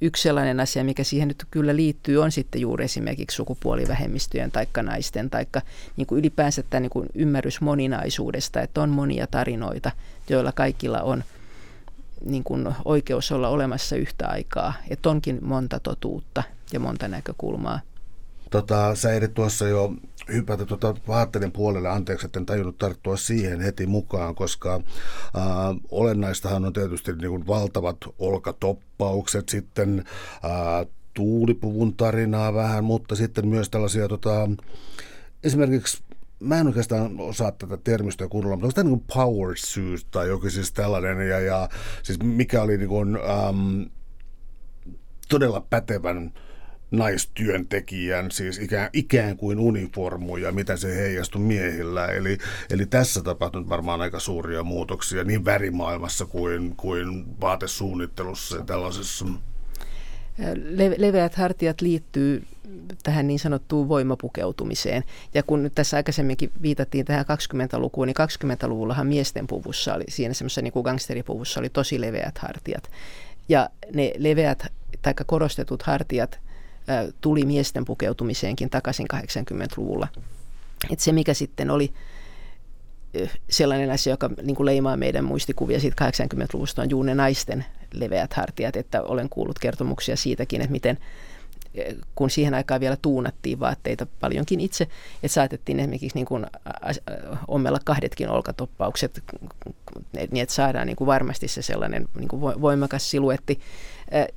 yksi sellainen asia, mikä siihen nyt kyllä liittyy, on sitten juuri esimerkiksi sukupuolivähemmistöjen tai naisten tai niin ylipäänsä tämä niin kuin ymmärrys moninaisuudesta, että on monia tarinoita, joilla kaikilla on niin kuin oikeus olla olemassa yhtä aikaa, että onkin monta totuutta ja monta näkökulmaa. Tota, sä tuossa jo hypätä tuota vaatteiden puolelle, anteeksi, että en tajunnut tarttua siihen heti mukaan, koska äh, olennaistahan on tietysti niin kuin valtavat olkatoppaukset, sitten äh, tuulipuvun tarinaa vähän, mutta sitten myös tällaisia tota, esimerkiksi mä en oikeastaan osaa tätä termistöä kunnolla, mutta onko tämä niin kuin power suit tai jokin siis tällainen, ja, ja siis mikä oli niin kuin, ähm, todella pätevän naistyöntekijän, siis ikään, ikään kuin uniformuja, mitä se heijastui miehillä. Eli, eli tässä tapahtui varmaan aika suuria muutoksia niin värimaailmassa kuin, kuin vaatesuunnittelussa ja tällaisessa. Le- leveät hartiat liittyy tähän niin sanottuun voimapukeutumiseen. Ja kun nyt tässä aikaisemminkin viitattiin tähän 20-lukuun, niin 20-luvullahan miesten puvussa oli, siinä semmoisessa niin gangsteripuvussa oli tosi leveät hartiat. Ja ne leveät tai korostetut hartiat tuli miesten pukeutumiseenkin takaisin 80-luvulla. Et se, mikä sitten oli sellainen asia, joka niin kuin leimaa meidän muistikuvia siitä 80-luvusta, on juuri ne naisten leveät hartiat, että olen kuullut kertomuksia siitäkin, että miten kun siihen aikaan vielä tuunattiin vaatteita paljonkin itse, että saatettiin esimerkiksi niin kuin ommella kahdetkin olkatoppaukset niin, että saadaan niin kuin varmasti se sellainen niin kuin voimakas siluetti.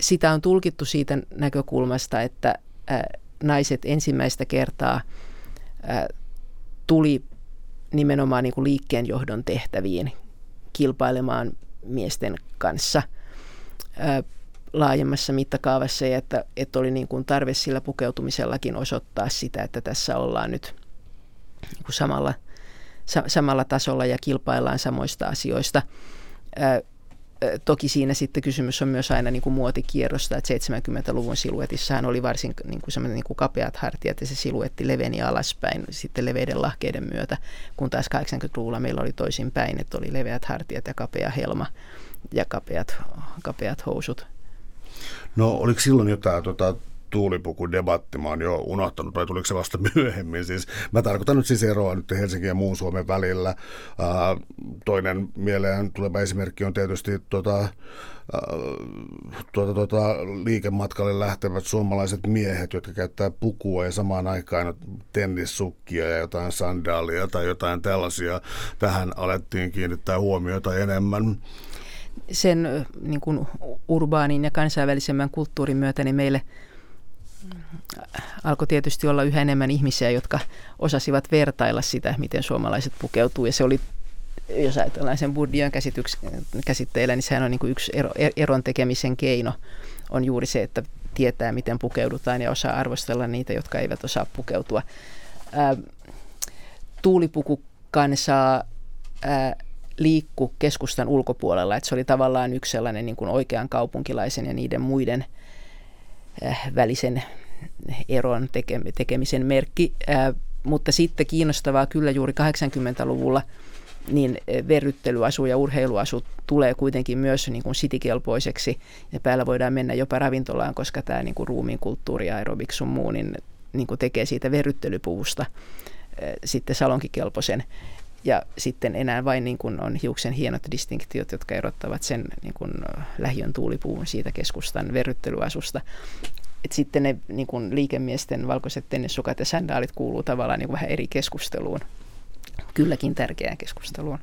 Sitä on tulkittu siitä näkökulmasta, että naiset ensimmäistä kertaa tuli nimenomaan niin kuin liikkeenjohdon tehtäviin kilpailemaan miesten kanssa laajemmassa mittakaavassa ja että, että oli niin kuin tarve sillä pukeutumisellakin osoittaa sitä, että tässä ollaan nyt niin samalla, sa, samalla tasolla ja kilpaillaan samoista asioista. Ää, toki siinä sitten kysymys on myös aina niin kuin muotikierrosta, että 70-luvun siluetissahan oli varsin niin kuin niin kuin kapeat hartiat ja se siluetti leveni alaspäin sitten leveiden lahkeiden myötä, kun taas 80-luvulla meillä oli toisinpäin, että oli leveät hartiat ja kapea helma ja kapeat, kapeat housut. No oliko silloin jotain tota, debatti, mä oon jo unohtanut, vai tuliko se vasta myöhemmin. Siis, mä tarkoitan nyt siis eroa nyt Helsingin ja muun Suomen välillä. Uh, toinen mieleen tuleva esimerkki on tietysti tota, tuota, tuota, liikematkalle lähtevät suomalaiset miehet, jotka käyttää pukua ja samaan aikaan tennissukkia ja jotain sandaalia tai jotain tällaisia. Tähän alettiin kiinnittää huomiota enemmän sen niin kuin urbaanin ja kansainvälisemmän kulttuurin myötä niin meille alkoi tietysti olla yhä enemmän ihmisiä, jotka osasivat vertailla sitä, miten suomalaiset pukeutuu. Ja se oli, jos ajatellaan sen Bourdieu'n käsitteellä, niin sehän on niin kuin yksi ero, eron tekemisen keino on juuri se, että tietää, miten pukeudutaan ja osaa arvostella niitä, jotka eivät osaa pukeutua. Ää, tuulipukukansaa ää, liikku keskustan ulkopuolella, että se oli tavallaan yksi sellainen niin kuin oikean kaupunkilaisen ja niiden muiden äh, välisen eron tekemisen merkki. Mutta sitten kiinnostavaa kyllä juuri 80-luvulla niin verryttelyasu ja urheiluasu tulee kuitenkin myös niin kuin sitikelpoiseksi ja päällä voidaan mennä jopa ravintolaan, koska tämä niin kuin ruumiin kulttuuri ja aerobik sun muu niin, niin kuin tekee siitä verryttelypuvusta sitten salonkikelpoisen. Ja sitten enää vain niin kuin on hiuksen hienot distinktiot, jotka erottavat sen niin kuin lähiön tuulipuun siitä keskustan verryttelyasusta. Et sitten ne niin kuin liikemiesten valkoiset tennissukat ja sandaalit kuuluu tavallaan niin vähän eri keskusteluun. Kylläkin tärkeään keskusteluun.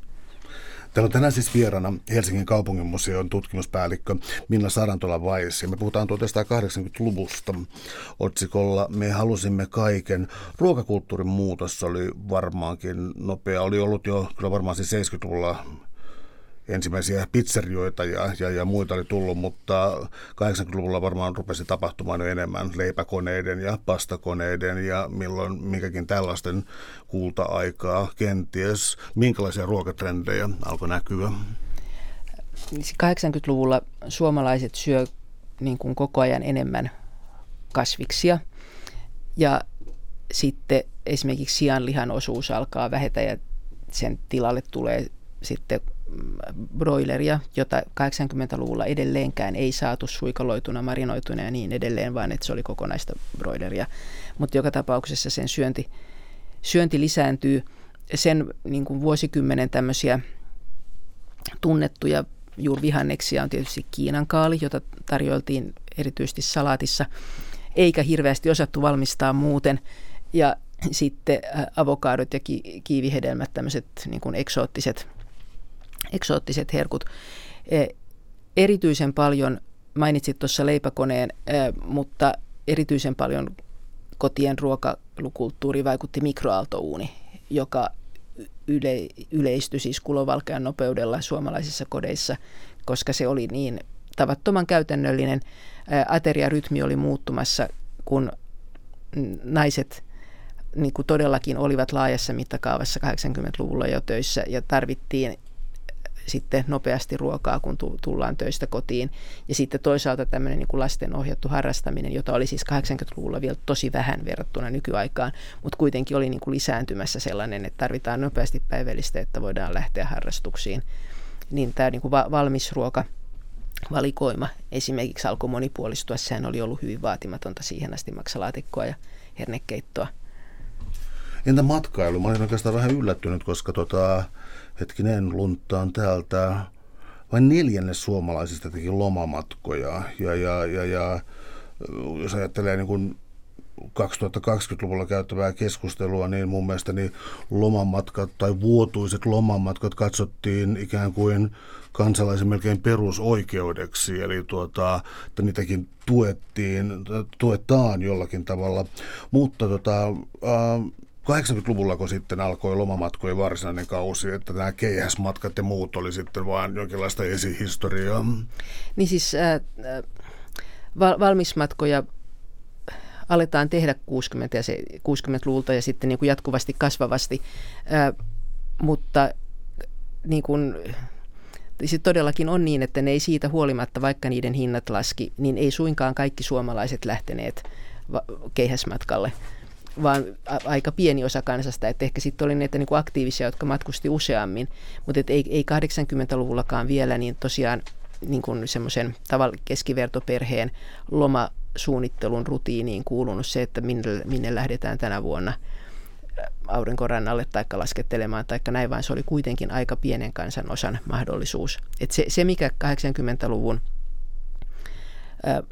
Täällä on tänään siis vieraana Helsingin kaupunginmuseon tutkimuspäällikkö Minna Sarantola Vais. Ja me puhutaan 1980-luvusta otsikolla Me halusimme kaiken. Ruokakulttuurin muutos oli varmaankin nopea. Oli ollut jo kyllä varmaan siis 70-luvulla ensimmäisiä pizzerioita ja, ja, ja muita oli tullut, mutta 80-luvulla varmaan rupesi tapahtumaan jo enemmän leipäkoneiden ja pastakoneiden ja milloin minkäkin tällaisten kulta-aikaa kenties. Minkälaisia ruokatrendejä alkoi näkyä? 80-luvulla suomalaiset syö niin kuin koko ajan enemmän kasviksia ja sitten esimerkiksi sianlihan osuus alkaa vähetä ja sen tilalle tulee sitten broileria, jota 80-luvulla edelleenkään ei saatu suikaloituna, marinoituna ja niin edelleen, vaan että se oli kokonaista broileria. Mutta joka tapauksessa sen syönti, syönti lisääntyy. Sen niin kuin vuosikymmenen tämmöisiä tunnettuja juuri vihanneksia on tietysti Kiinan kaali, jota tarjoiltiin erityisesti salaatissa, eikä hirveästi osattu valmistaa muuten. Ja sitten avokadot ja kiivihedelmät, tämmöiset niin kuin eksoottiset eksoottiset herkut. E, erityisen paljon, mainitsit tuossa leipäkoneen, e, mutta erityisen paljon kotien ruokalukulttuuri vaikutti mikroaaltouuni, joka yle, yleistyi siis kulovalkean nopeudella suomalaisissa kodeissa, koska se oli niin tavattoman käytännöllinen. E, ateriarytmi oli muuttumassa, kun naiset niin kuin todellakin olivat laajassa mittakaavassa 80-luvulla jo töissä ja tarvittiin sitten nopeasti ruokaa, kun tullaan töistä kotiin. Ja sitten toisaalta tämmöinen niin kuin lasten ohjattu harrastaminen, jota oli siis 80-luvulla vielä tosi vähän verrattuna nykyaikaan, mutta kuitenkin oli niin kuin lisääntymässä sellainen, että tarvitaan nopeasti päivällistä, että voidaan lähteä harrastuksiin. Niin tämä niin kuin va- valmis ruoka valikoima esimerkiksi alkoi monipuolistua. Sehän oli ollut hyvin vaatimatonta siihen asti maksalaatikkoa ja hernekeittoa. Entä matkailu? Mä olin oikeastaan vähän yllättynyt, koska tota, hetkinen lunttaan täältä, vain neljänne suomalaisista teki lomamatkoja. Ja, ja, ja, ja jos ajattelee niin kuin 2020-luvulla käyttävää keskustelua, niin mun mielestä niin lomamatkat tai vuotuiset lomamatkat katsottiin ikään kuin kansalaisen melkein perusoikeudeksi, eli tuota, että niitäkin tuettiin, tuetaan jollakin tavalla. Mutta tota, äh, 80-luvulla, kun sitten alkoi lomamatkojen varsinainen kausi, että nämä keihäsmatkat ja muut oli sitten vain jonkinlaista esihistoriaa. Niin siis äh, val- valmismatkoja aletaan tehdä 60- ja se, 60-luvulta ja sitten niin kuin jatkuvasti kasvavasti, äh, mutta niin kuin, se todellakin on niin, että ne ei siitä huolimatta, vaikka niiden hinnat laski, niin ei suinkaan kaikki suomalaiset lähteneet keihäsmatkalle vaan aika pieni osa kansasta. Että ehkä sitten oli näitä niin kuin aktiivisia, jotka matkusti useammin, mutta ei, ei 80-luvullakaan vielä niin tosiaan niin kuin semmoisen keskivertoperheen lomasuunnittelun rutiiniin kuulunut se, että minne, minne lähdetään tänä vuonna aurinkorannalle tai laskettelemaan tai näin, vaan se oli kuitenkin aika pienen kansan osan mahdollisuus. Et se, se, mikä 80-luvun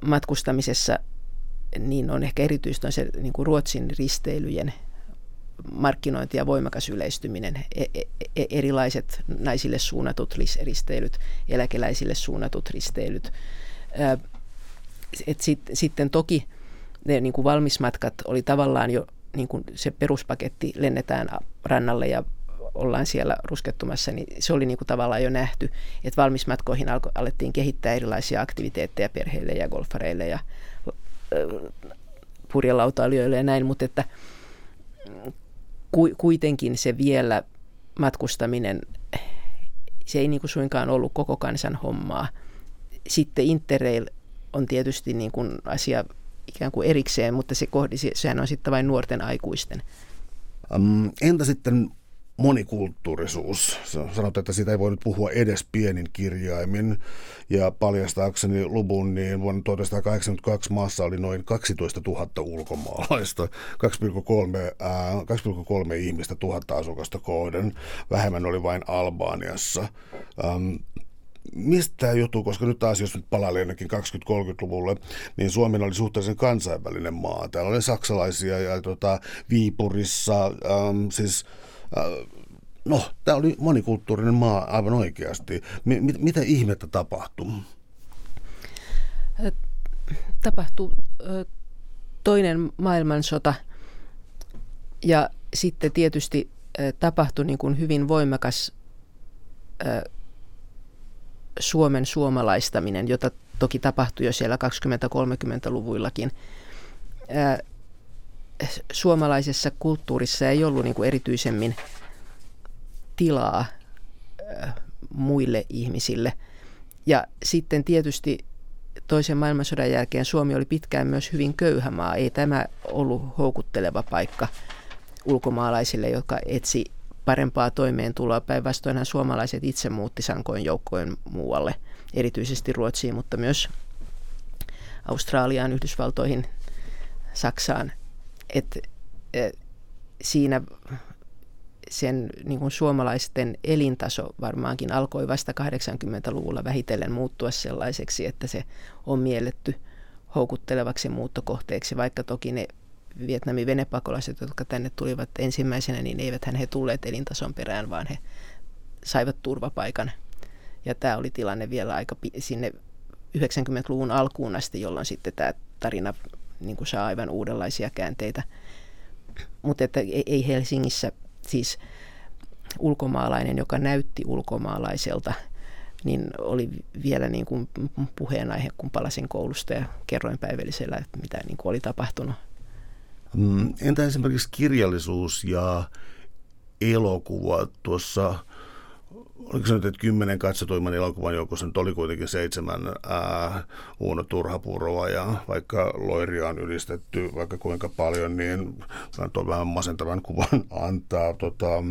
matkustamisessa niin on ehkä erityisesti se niin kuin Ruotsin risteilyjen markkinointi ja voimakas yleistyminen, e- e- e- erilaiset naisille suunnatut risteilyt, eläkeläisille suunnatut risteilyt. Et sit, sitten toki ne niin kuin valmismatkat oli tavallaan jo niin kuin se peruspaketti, lennetään rannalle ja ollaan siellä ruskettumassa, niin se oli niin kuin tavallaan jo nähty, että valmismatkoihin alettiin kehittää erilaisia aktiviteetteja perheille ja golfareille ja purjelautailijoille ja näin, mutta että kuitenkin se vielä matkustaminen, se ei niin kuin suinkaan ollut koko kansan hommaa. Sitten Interrail on tietysti niin kuin asia ikään kuin erikseen, mutta se kohdi, sehän on sitten vain nuorten aikuisten. Entä sitten monikulttuurisuus. Sanotaan, että siitä ei voi nyt puhua edes pienin kirjaimin. Ja paljastaakseni luvun, niin vuonna 1982 maassa oli noin 12 000 ulkomaalaista, 2,3, äh, 2,3 ihmistä tuhatta asukasta kohden. Vähemmän oli vain Albaaniassa. Ähm, mistä tämä johtuu, koska nyt taas jos nyt palailee ainakin 20-30-luvulle, niin Suomi oli suhteellisen kansainvälinen maa. Täällä oli saksalaisia ja tota, Viipurissa, ähm, siis no, tämä oli monikulttuurinen maa aivan oikeasti. M- mit- mitä ihmettä tapahtui? Äh, tapahtui äh, toinen maailmansota ja sitten tietysti tapahtui niin kuin hyvin voimakas Suomen suomalaistaminen, jota toki tapahtui jo siellä 20-30-luvuillakin suomalaisessa kulttuurissa ei ollut niin kuin erityisemmin tilaa muille ihmisille. Ja sitten tietysti toisen maailmansodan jälkeen Suomi oli pitkään myös hyvin köyhä maa. Ei tämä ollut houkutteleva paikka ulkomaalaisille, jotka etsi parempaa toimeentuloa. Päinvastoinhan suomalaiset itse muutti sankoin joukkojen muualle, erityisesti Ruotsiin, mutta myös Australiaan, Yhdysvaltoihin, Saksaan – että siinä sen niin kuin suomalaisten elintaso varmaankin alkoi vasta 80-luvulla vähitellen muuttua sellaiseksi, että se on mielletty houkuttelevaksi muuttokohteeksi, vaikka toki ne Vietnamin venepakolaiset, jotka tänne tulivat ensimmäisenä, niin eivät he tulleet elintason perään, vaan he saivat turvapaikan. Ja tämä oli tilanne vielä aika sinne 90-luvun alkuun asti, jolloin sitten tämä tarina niin kuin saa aivan uudenlaisia käänteitä. Mutta että ei Helsingissä siis ulkomaalainen, joka näytti ulkomaalaiselta, niin oli vielä niin kuin puheenaihe, kun palasin koulusta ja kerroin päivällisellä, että mitä niin kuin oli tapahtunut. Mm, entä esimerkiksi kirjallisuus ja elokuva tuossa oliko se nyt, että kymmenen katsotuimman elokuvan joukossa nyt oli kuitenkin seitsemän ää, Uuno Turhapuroa ja vaikka Loiria on ylistetty vaikka kuinka paljon, niin tuo vähän masentavan kuvan antaa tota,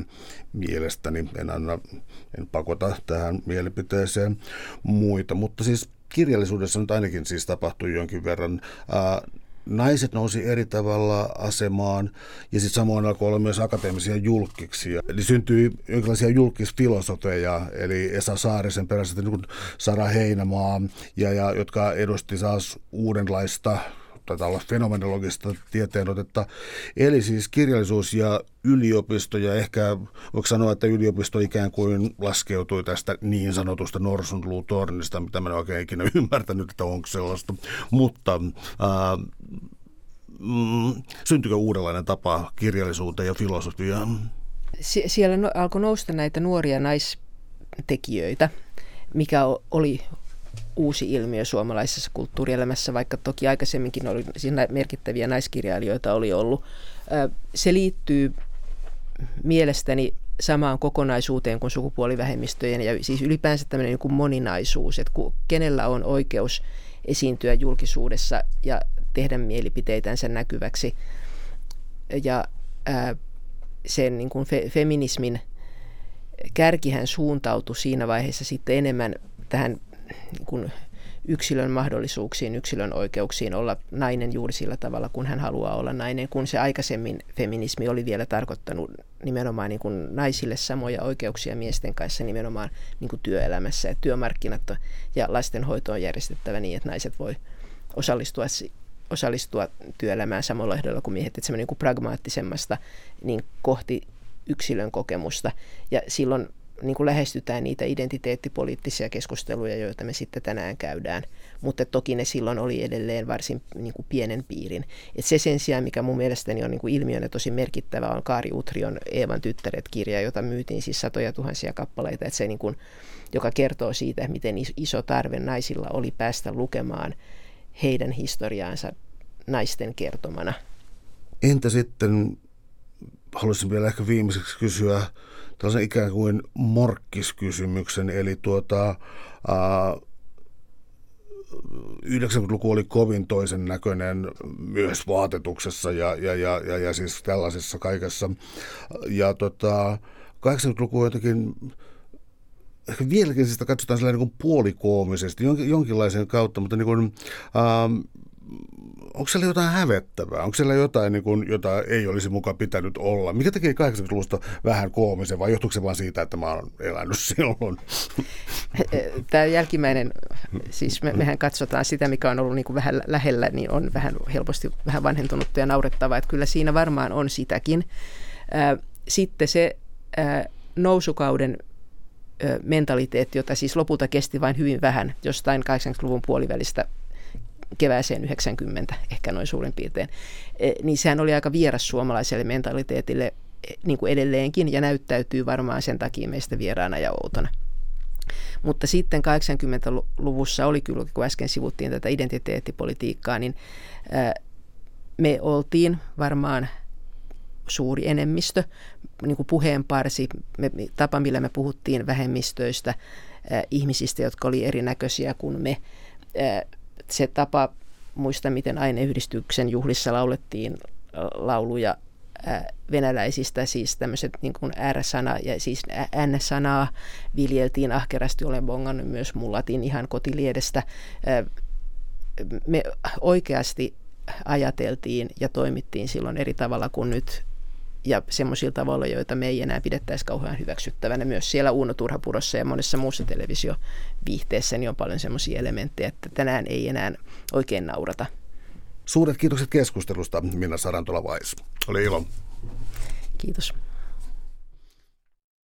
mielestäni. En, anna, en pakota tähän mielipiteeseen muita, mutta siis kirjallisuudessa nyt ainakin siis tapahtui jonkin verran. Ää, naiset nousi eri tavalla asemaan ja sitten samoin alkoi olla myös akateemisia julkkiksia. Eli syntyi jonkinlaisia julkisfilosofeja, eli Esa Saarisen perässä niin Sara Heinämaa, ja, ja, jotka edusti taas uudenlaista taitaa olla fenomenologista tieteenotetta. Eli siis kirjallisuus ja yliopisto, ja ehkä voiko sanoa, että yliopisto ikään kuin laskeutui tästä niin sanotusta norsunluutornista, mitä mä en oikein ikinä ymmärtänyt, että onko sellaista. Mutta ää, mm, syntyykö uudenlainen tapa kirjallisuuteen ja filosofiaan? Sie- siellä no, alkoi nousta näitä nuoria naistekijöitä, mikä oli uusi ilmiö suomalaisessa kulttuurielämässä, vaikka toki aikaisemminkin oli siinä merkittäviä naiskirjailijoita oli ollut. Se liittyy mielestäni samaan kokonaisuuteen kuin sukupuolivähemmistöjen ja siis ylipäänsä tämmöinen niin kuin moninaisuus, että kenellä on oikeus esiintyä julkisuudessa ja tehdä mielipiteitänsä näkyväksi. Ja sen niin kuin fe, feminismin kärkihän suuntautui siinä vaiheessa sitten enemmän tähän niin kuin yksilön mahdollisuuksiin, yksilön oikeuksiin olla nainen juuri sillä tavalla, kun hän haluaa olla nainen, kun se aikaisemmin feminismi oli vielä tarkoittanut nimenomaan niin kuin naisille samoja oikeuksia miesten kanssa nimenomaan niin kuin työelämässä ja työmarkkinat ja lastenhoito on järjestettävä niin, että naiset voi osallistua osallistua työelämään samalla ehdolla kuin miehet, että semmoinen niin pragmaattisemmasta niin kohti yksilön kokemusta. Ja silloin niin kuin lähestytään niitä identiteettipoliittisia keskusteluja, joita me sitten tänään käydään. Mutta toki ne silloin oli edelleen varsin niin kuin pienen piirin. Et se sen sijaan, mikä mun mielestäni on niin kuin ilmiönä tosi merkittävä, on Kaari Utrion Eevan tyttäret-kirja, jota myytiin siis satoja tuhansia kappaleita, että se niin kuin, joka kertoo siitä, miten iso tarve naisilla oli päästä lukemaan heidän historiaansa naisten kertomana. Entä sitten, haluaisin vielä ehkä viimeiseksi kysyä tällaisen ikään kuin morkkiskysymyksen, eli tuota, ää, 90-luku oli kovin toisen näköinen myös vaatetuksessa ja, ja, ja, ja, ja siis tällaisessa kaikessa. Ja tota, 80-luku on jotenkin ehkä vieläkin sitä katsotaan sellainen niin puolikoomisesti, jonkinlaisen kautta, mutta niin kuin, ähm, onko siellä jotain hävettävää? Onko siellä jotain, niin kuin, jota ei olisi mukaan pitänyt olla? Mikä tekee 80-luvusta vähän koomisen vai johtuuko se vain siitä, että mä oon elänyt silloin? Tämä jälkimmäinen, siis me, mehän katsotaan sitä, mikä on ollut niin kuin vähän lähellä, niin on vähän helposti vähän vanhentunutta ja naurettavaa, että kyllä siinä varmaan on sitäkin. Sitten se nousukauden mentaliteetti, jota siis lopulta kesti vain hyvin vähän, jostain 80-luvun puolivälistä kevääseen 90, ehkä noin suurin piirtein, e, niin sehän oli aika vieras suomalaiselle mentaliteetille e, niin kuin edelleenkin ja näyttäytyy varmaan sen takia meistä vieraana ja outona. Mutta sitten 80-luvussa oli kyllä, kun äsken sivuttiin tätä identiteettipolitiikkaa, niin me oltiin varmaan suuri enemmistö, niin kuin puheenparsi, me, tapa millä me puhuttiin vähemmistöistä, ihmisistä, jotka oli erinäköisiä kuin me se tapa, muista miten aineyhdistyksen juhlissa laulettiin lauluja venäläisistä, siis tämmöiset niin kuin R-sana ja siis N-sanaa viljeltiin ahkerasti, olen bongannut myös mullatin ihan kotiliedestä. Me oikeasti ajateltiin ja toimittiin silloin eri tavalla kuin nyt ja semmoisilla tavalla, joita me ei enää pidettäisi kauhean hyväksyttävänä. Myös siellä Uuno Turhapurossa ja monessa muussa televisioviihteessä niin on paljon semmoisia elementtejä, että tänään ei enää oikein naurata. Suuret kiitokset keskustelusta, Minna Sarantola-Vais. Oli ilo. Kiitos.